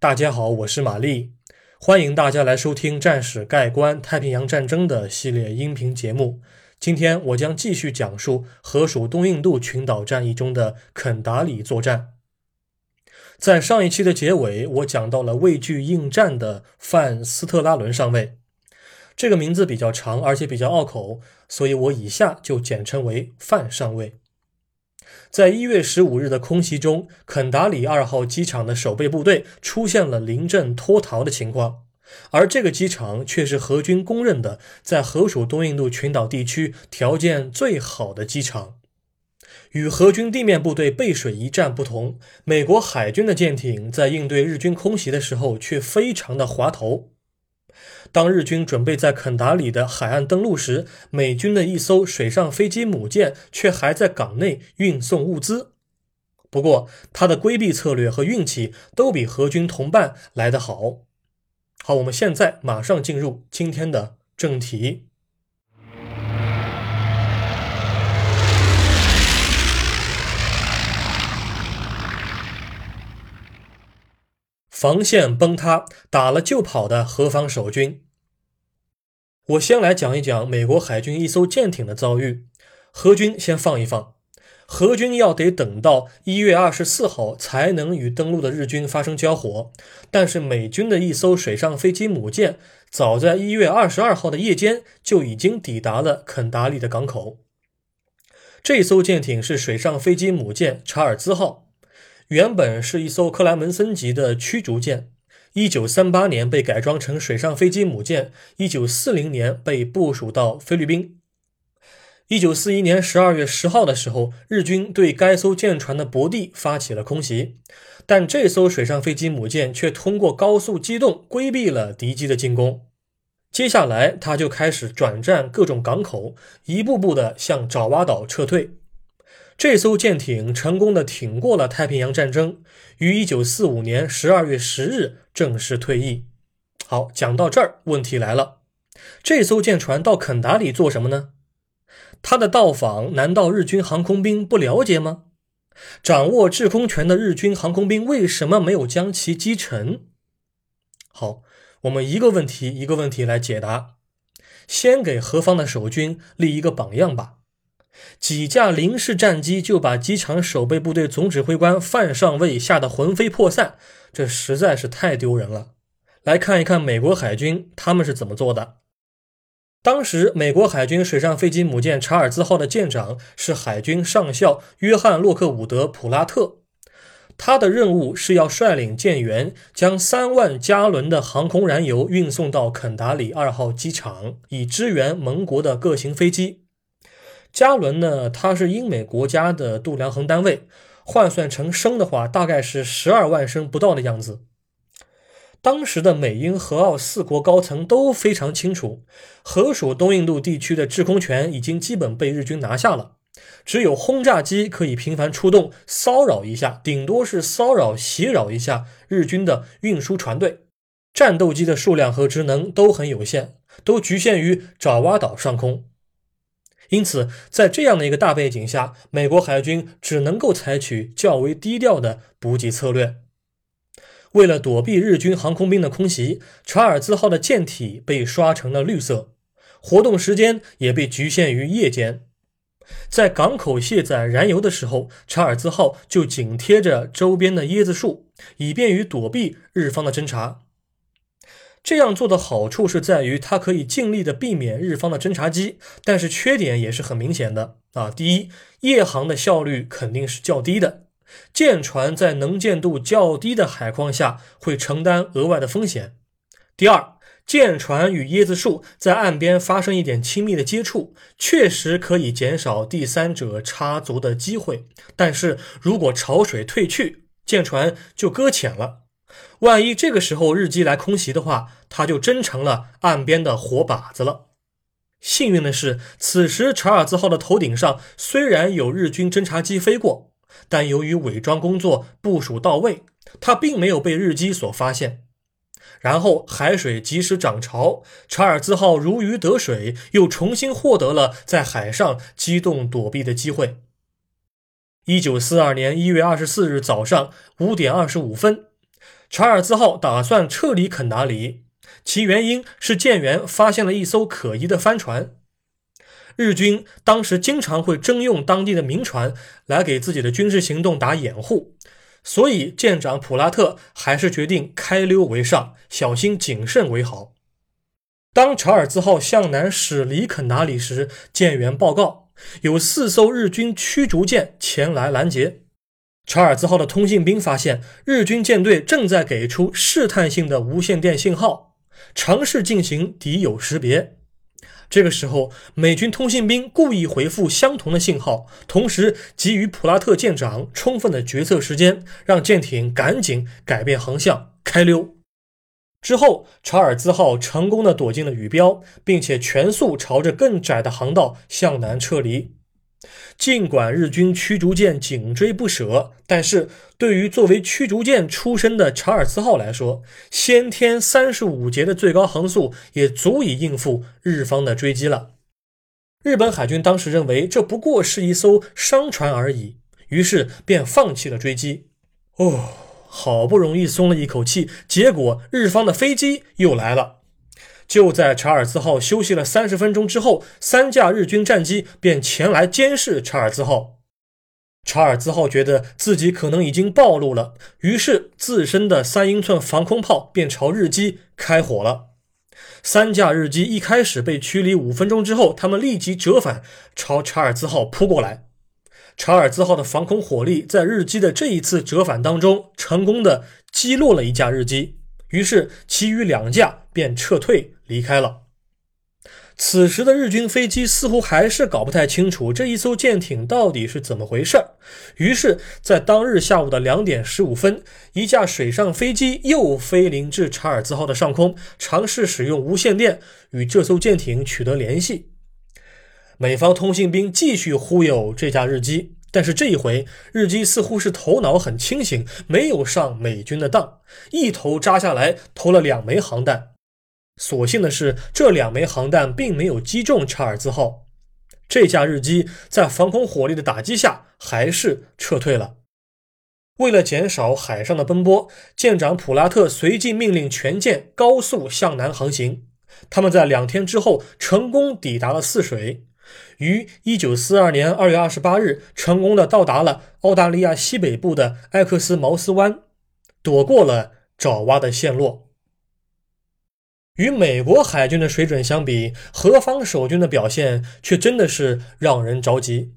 大家好，我是玛丽，欢迎大家来收听《战史概观太平洋战争》的系列音频节目。今天我将继续讲述河属东印度群岛战役中的肯达里作战。在上一期的结尾，我讲到了畏惧应战的范斯特拉伦上尉，这个名字比较长，而且比较拗口，所以我以下就简称为范上尉。在一月十五日的空袭中，肯达里二号机场的守备部队出现了临阵脱逃的情况，而这个机场却是荷军公认的在河属东印度群岛地区条件最好的机场。与荷军地面部队背水一战不同，美国海军的舰艇在应对日军空袭的时候却非常的滑头。当日军准备在肯达里的海岸登陆时，美军的一艘水上飞机母舰却还在港内运送物资。不过，他的规避策略和运气都比和军同伴来得好。好，我们现在马上进入今天的正题。防线崩塌，打了就跑的何方守军。我先来讲一讲美国海军一艘舰艇的遭遇。荷军先放一放，荷军要得等到一月二十四号才能与登陆的日军发生交火。但是美军的一艘水上飞机母舰，早在一月二十二号的夜间就已经抵达了肯达利的港口。这艘舰艇是水上飞机母舰查尔兹号。原本是一艘克莱门森级的驱逐舰，一九三八年被改装成水上飞机母舰，一九四零年被部署到菲律宾。一九四一年十二月十号的时候，日军对该艘舰船的泊地发起了空袭，但这艘水上飞机母舰却通过高速机动规避了敌机的进攻。接下来，他就开始转战各种港口，一步步的向爪哇岛撤退。这艘舰艇成功的挺过了太平洋战争，于一九四五年十二月十日正式退役。好，讲到这儿，问题来了：这艘舰船到肯达里做什么呢？他的到访难道日军航空兵不了解吗？掌握制空权的日军航空兵为什么没有将其击沉？好，我们一个问题一个问题来解答。先给何方的守军立一个榜样吧。几架零式战机就把机场守备部队总指挥官范上尉吓得魂飞魄散，这实在是太丢人了。来看一看美国海军他们是怎么做的。当时，美国海军水上飞机母舰查尔兹号的舰长是海军上校约翰洛克伍德普拉特，他的任务是要率领舰员将三万加仑的航空燃油运送到肯达里二号机场，以支援盟国的各型飞机。加仑呢，它是英美国家的度量衡单位，换算成升的话，大概是十二万升不到的样子。当时的美英荷澳四国高层都非常清楚，河属东印度地区的制空权已经基本被日军拿下了，只有轰炸机可以频繁出动，骚扰一下，顶多是骚扰袭扰一下日军的运输船队。战斗机的数量和职能都很有限，都局限于爪哇岛上空。因此，在这样的一个大背景下，美国海军只能够采取较为低调的补给策略。为了躲避日军航空兵的空袭，查尔兹号的舰体被刷成了绿色，活动时间也被局限于夜间。在港口卸载燃油的时候，查尔兹号就紧贴着周边的椰子树，以便于躲避日方的侦察。这样做的好处是在于，它可以尽力的避免日方的侦察机，但是缺点也是很明显的啊。第一，夜航的效率肯定是较低的，舰船在能见度较低的海况下会承担额外的风险。第二，舰船与椰子树在岸边发生一点亲密的接触，确实可以减少第三者插足的机会，但是如果潮水退去，舰船就搁浅了。万一这个时候日机来空袭的话，他就真成了岸边的活靶子了。幸运的是，此时查尔兹号的头顶上虽然有日军侦察机飞过，但由于伪装工作部署到位，它并没有被日机所发现。然后海水及时涨潮，查尔兹号如鱼得水，又重新获得了在海上机动躲避的机会。一九四二年一月二十四日早上五点二十五分。查尔兹号打算撤离肯达里，其原因是舰员发现了一艘可疑的帆船。日军当时经常会征用当地的民船来给自己的军事行动打掩护，所以舰长普拉特还是决定开溜为上，小心谨慎为好。当查尔兹号向南驶离肯达里时，舰员报告有四艘日军驱逐舰前来拦截。查尔兹号的通信兵发现日军舰队正在给出试探性的无线电信号，尝试进行敌友识别。这个时候，美军通信兵故意回复相同的信号，同时给予普拉特舰长充分的决策时间，让舰艇赶紧改变航向开溜。之后，查尔兹号成功的躲进了雨标，并且全速朝着更窄的航道向南撤离。尽管日军驱逐舰紧追不舍，但是对于作为驱逐舰出身的查尔斯号来说，先天三十五节的最高航速也足以应付日方的追击了。日本海军当时认为这不过是一艘商船而已，于是便放弃了追击。哦，好不容易松了一口气，结果日方的飞机又来了。就在查尔斯号休息了三十分钟之后，三架日军战机便前来监视查尔斯号。查尔斯号觉得自己可能已经暴露了，于是自身的三英寸防空炮便朝日机开火了。三架日机一开始被驱离五分钟之后，他们立即折返，朝查尔斯号扑过来。查尔斯号的防空火力在日机的这一次折返当中，成功的击落了一架日机。于是，其余两架便撤退离开了。此时的日军飞机似乎还是搞不太清楚这一艘舰艇到底是怎么回事。于是，在当日下午的两点十五分，一架水上飞机又飞临至查尔兹号的上空，尝试使用无线电与这艘舰艇取得联系。美方通信兵继续忽悠这架日机。但是这一回，日机似乎是头脑很清醒，没有上美军的当，一头扎下来投了两枚航弹。所幸的是，这两枚航弹并没有击中查尔兹号。这架日机在防空火力的打击下，还是撤退了。为了减少海上的奔波，舰长普拉特随即命令全舰高速向南航行。他们在两天之后成功抵达了泗水。于一九四二年二月二十八日，成功的到达了澳大利亚西北部的埃克斯茅斯湾，躲过了爪哇的陷落。与美国海军的水准相比，何方守军的表现却真的是让人着急。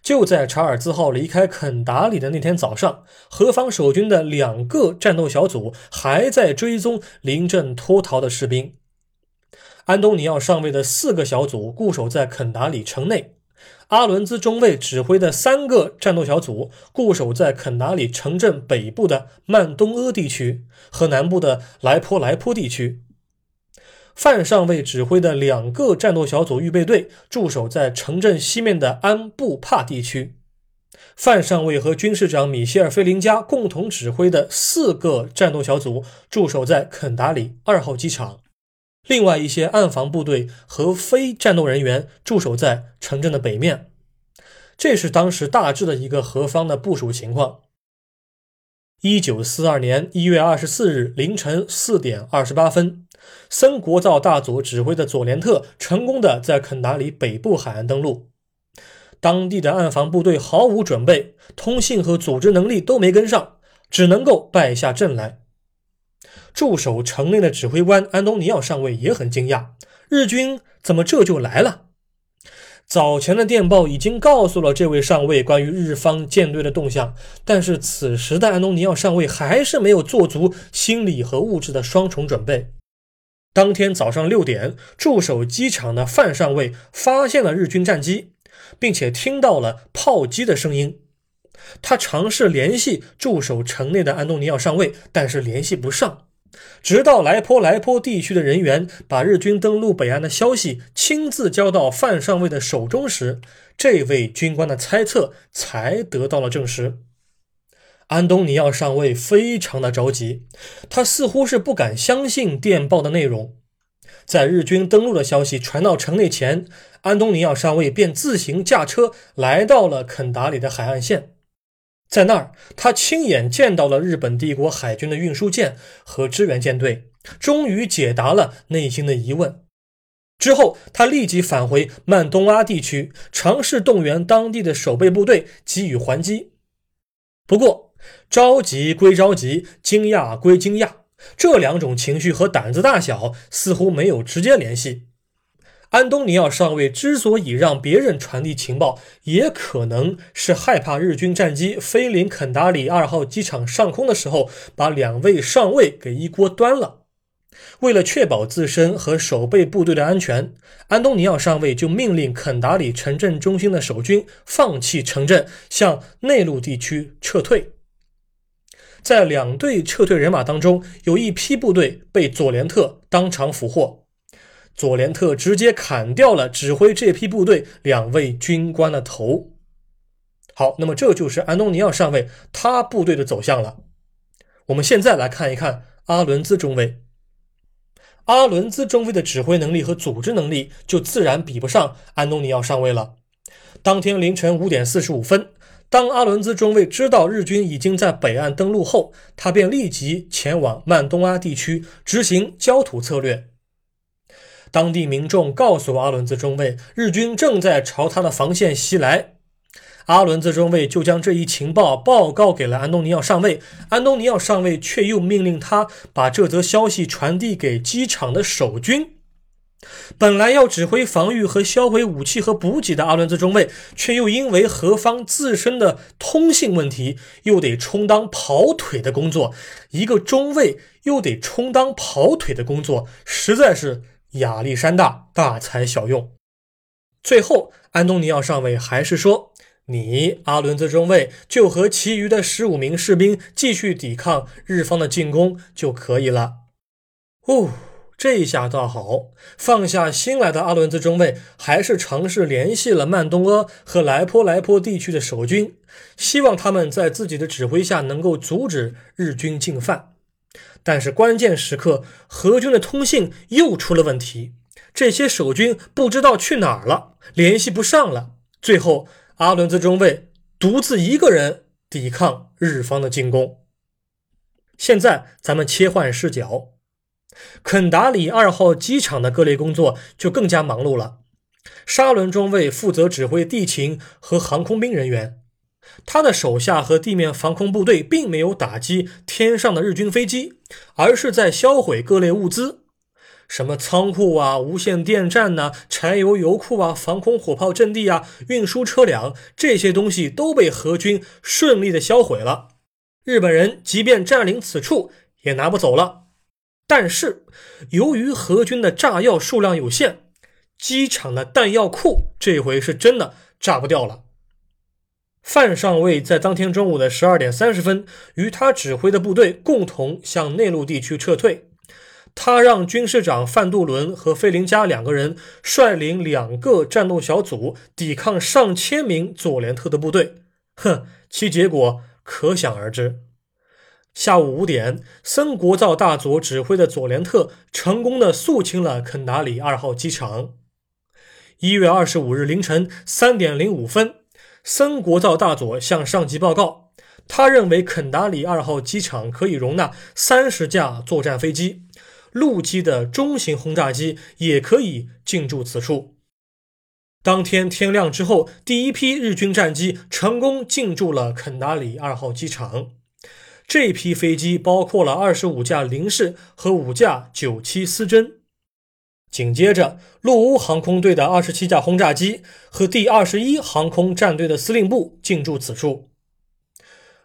就在查尔兹号离开肯达里的那天早上，何方守军的两个战斗小组还在追踪临阵脱逃的士兵。安东尼奥上尉的四个小组固守在肯达里城内，阿伦兹中尉指挥的三个战斗小组固守在肯达里城镇北部的曼东阿地区和南部的莱坡莱坡地区。范上尉指挥的两个战斗小组预备队驻守在城镇西面的安布帕地区。范上尉和军事长米歇尔·菲林加共同指挥的四个战斗小组驻守在肯达里二号机场。另外一些暗防部队和非战斗人员驻守在城镇的北面，这是当时大致的一个何方的部署情况。一九四二年一月二十四日凌晨四点二十八分，森国造大佐指挥的佐连特成功的在肯达里北部海岸登陆。当地的暗防部队毫无准备，通信和组织能力都没跟上，只能够败下阵来。驻守城内的指挥官安东尼奥上尉也很惊讶，日军怎么这就来了？早前的电报已经告诉了这位上尉关于日方舰队的动向，但是此时的安东尼奥上尉还是没有做足心理和物质的双重准备。当天早上六点，驻守机场的范上尉发现了日军战机，并且听到了炮击的声音。他尝试联系驻守城内的安东尼奥上尉，但是联系不上。直到莱坡莱坡地区的人员把日军登陆北岸的消息亲自交到范上尉的手中时，这位军官的猜测才得到了证实。安东尼奥上尉非常的着急，他似乎是不敢相信电报的内容。在日军登陆的消息传到城内前，安东尼奥上尉便自行驾车来到了肯达里的海岸线。在那儿，他亲眼见到了日本帝国海军的运输舰和支援舰队，终于解答了内心的疑问。之后，他立即返回曼东拉地区，尝试动员当地的守备部队给予还击。不过，着急归着急，惊讶归惊讶，这两种情绪和胆子大小似乎没有直接联系。安东尼奥上尉之所以让别人传递情报，也可能是害怕日军战机飞临肯达里二号机场上空的时候，把两位上尉给一锅端了。为了确保自身和守备部队的安全，安东尼奥上尉就命令肯达里城镇中心的守军放弃城镇，向内陆地区撤退。在两队撤退人马当中，有一批部队被佐连特当场俘获。佐连特直接砍掉了指挥这批部队两位军官的头。好，那么这就是安东尼奥上尉他部队的走向了。我们现在来看一看阿伦兹中尉。阿伦兹中尉的指挥能力和组织能力就自然比不上安东尼奥上尉了。当天凌晨五点四十五分，当阿伦兹中尉知道日军已经在北岸登陆后，他便立即前往曼东阿地区执行焦土策略。当地民众告诉阿伦兹中尉，日军正在朝他的防线袭来。阿伦兹中尉就将这一情报报告给了安东尼奥上尉，安东尼奥上尉却又命令他把这则消息传递给机场的守军。本来要指挥防御和销毁武器和补给的阿伦兹中尉，却又因为何方自身的通信问题，又得充当跑腿的工作。一个中尉又得充当跑腿的工作，实在是。亚历山大大材小用，最后安东尼奥上尉还是说：“你阿伦兹中尉就和其余的十五名士兵继续抵抗日方的进攻就可以了。”哦，这下倒好，放下心来的阿伦兹中尉还是尝试联系了曼东阿和莱坡莱坡地区的守军，希望他们在自己的指挥下能够阻止日军进犯。但是关键时刻，何军的通信又出了问题，这些守军不知道去哪儿了，联系不上了。最后，阿伦兹中尉独自一个人抵抗日方的进攻。现在，咱们切换视角，肯达里二号机场的各类工作就更加忙碌了。沙伦中尉负责指挥地勤和航空兵人员。他的手下和地面防空部队并没有打击天上的日军飞机，而是在销毁各类物资，什么仓库啊、无线电站呐、柴油油库啊、防空火炮阵地啊、运输车辆，这些东西都被何军顺利的销毁了。日本人即便占领此处，也拿不走了。但是，由于何军的炸药数量有限，机场的弹药库这回是真的炸不掉了。范上尉在当天中午的十二点三十分，与他指挥的部队共同向内陆地区撤退。他让军师长范杜伦和费林加两个人率领两个战斗小组抵抗上千名佐连特的部队。哼，其结果可想而知。下午五点，森国造大佐指挥的佐连特成功的肃清了肯达里二号机场。一月二十五日凌晨三点零五分。森国造大佐向上级报告，他认为肯达里二号机场可以容纳三十架作战飞机，陆基的中型轰炸机也可以进驻此处。当天天亮之后，第一批日军战机成功进驻了肯达里二号机场。这批飞机包括了二十五架零式和五架九七思针。紧接着，陆乌航空队的二十七架轰炸机和第二十一航空战队的司令部进驻此处。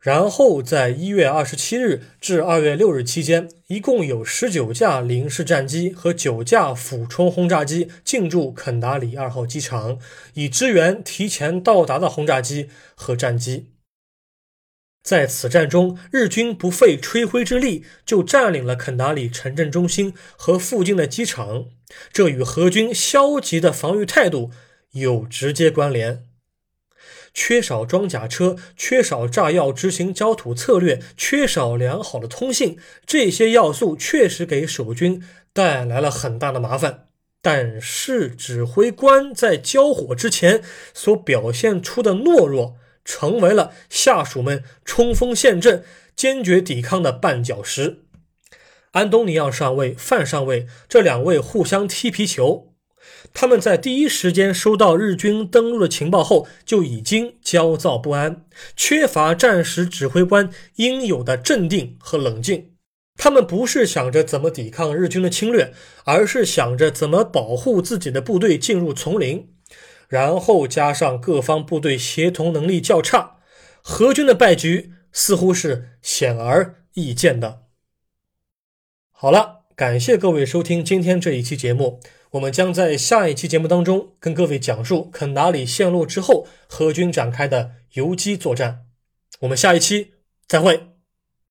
然后，在一月二十七日至二月六日期间，一共有十九架零式战机和九架俯冲轰炸机进驻肯达里二号机场，以支援提前到达的轰炸机和战机。在此战中，日军不费吹灰之力就占领了肯达里城镇中心和附近的机场，这与何军消极的防御态度有直接关联。缺少装甲车、缺少炸药执行焦土策略、缺少良好的通信，这些要素确实给守军带来了很大的麻烦。但是，指挥官在交火之前所表现出的懦弱。成为了下属们冲锋陷阵、坚决抵抗的绊脚石。安东尼奥上尉、范上尉这两位互相踢皮球。他们在第一时间收到日军登陆的情报后，就已经焦躁不安，缺乏战时指挥官应有的镇定和冷静。他们不是想着怎么抵抗日军的侵略，而是想着怎么保护自己的部队进入丛林。然后加上各方部队协同能力较差，何军的败局似乎是显而易见的。好了，感谢各位收听今天这一期节目。我们将在下一期节目当中跟各位讲述肯达里陷落之后，荷军展开的游击作战。我们下一期再会。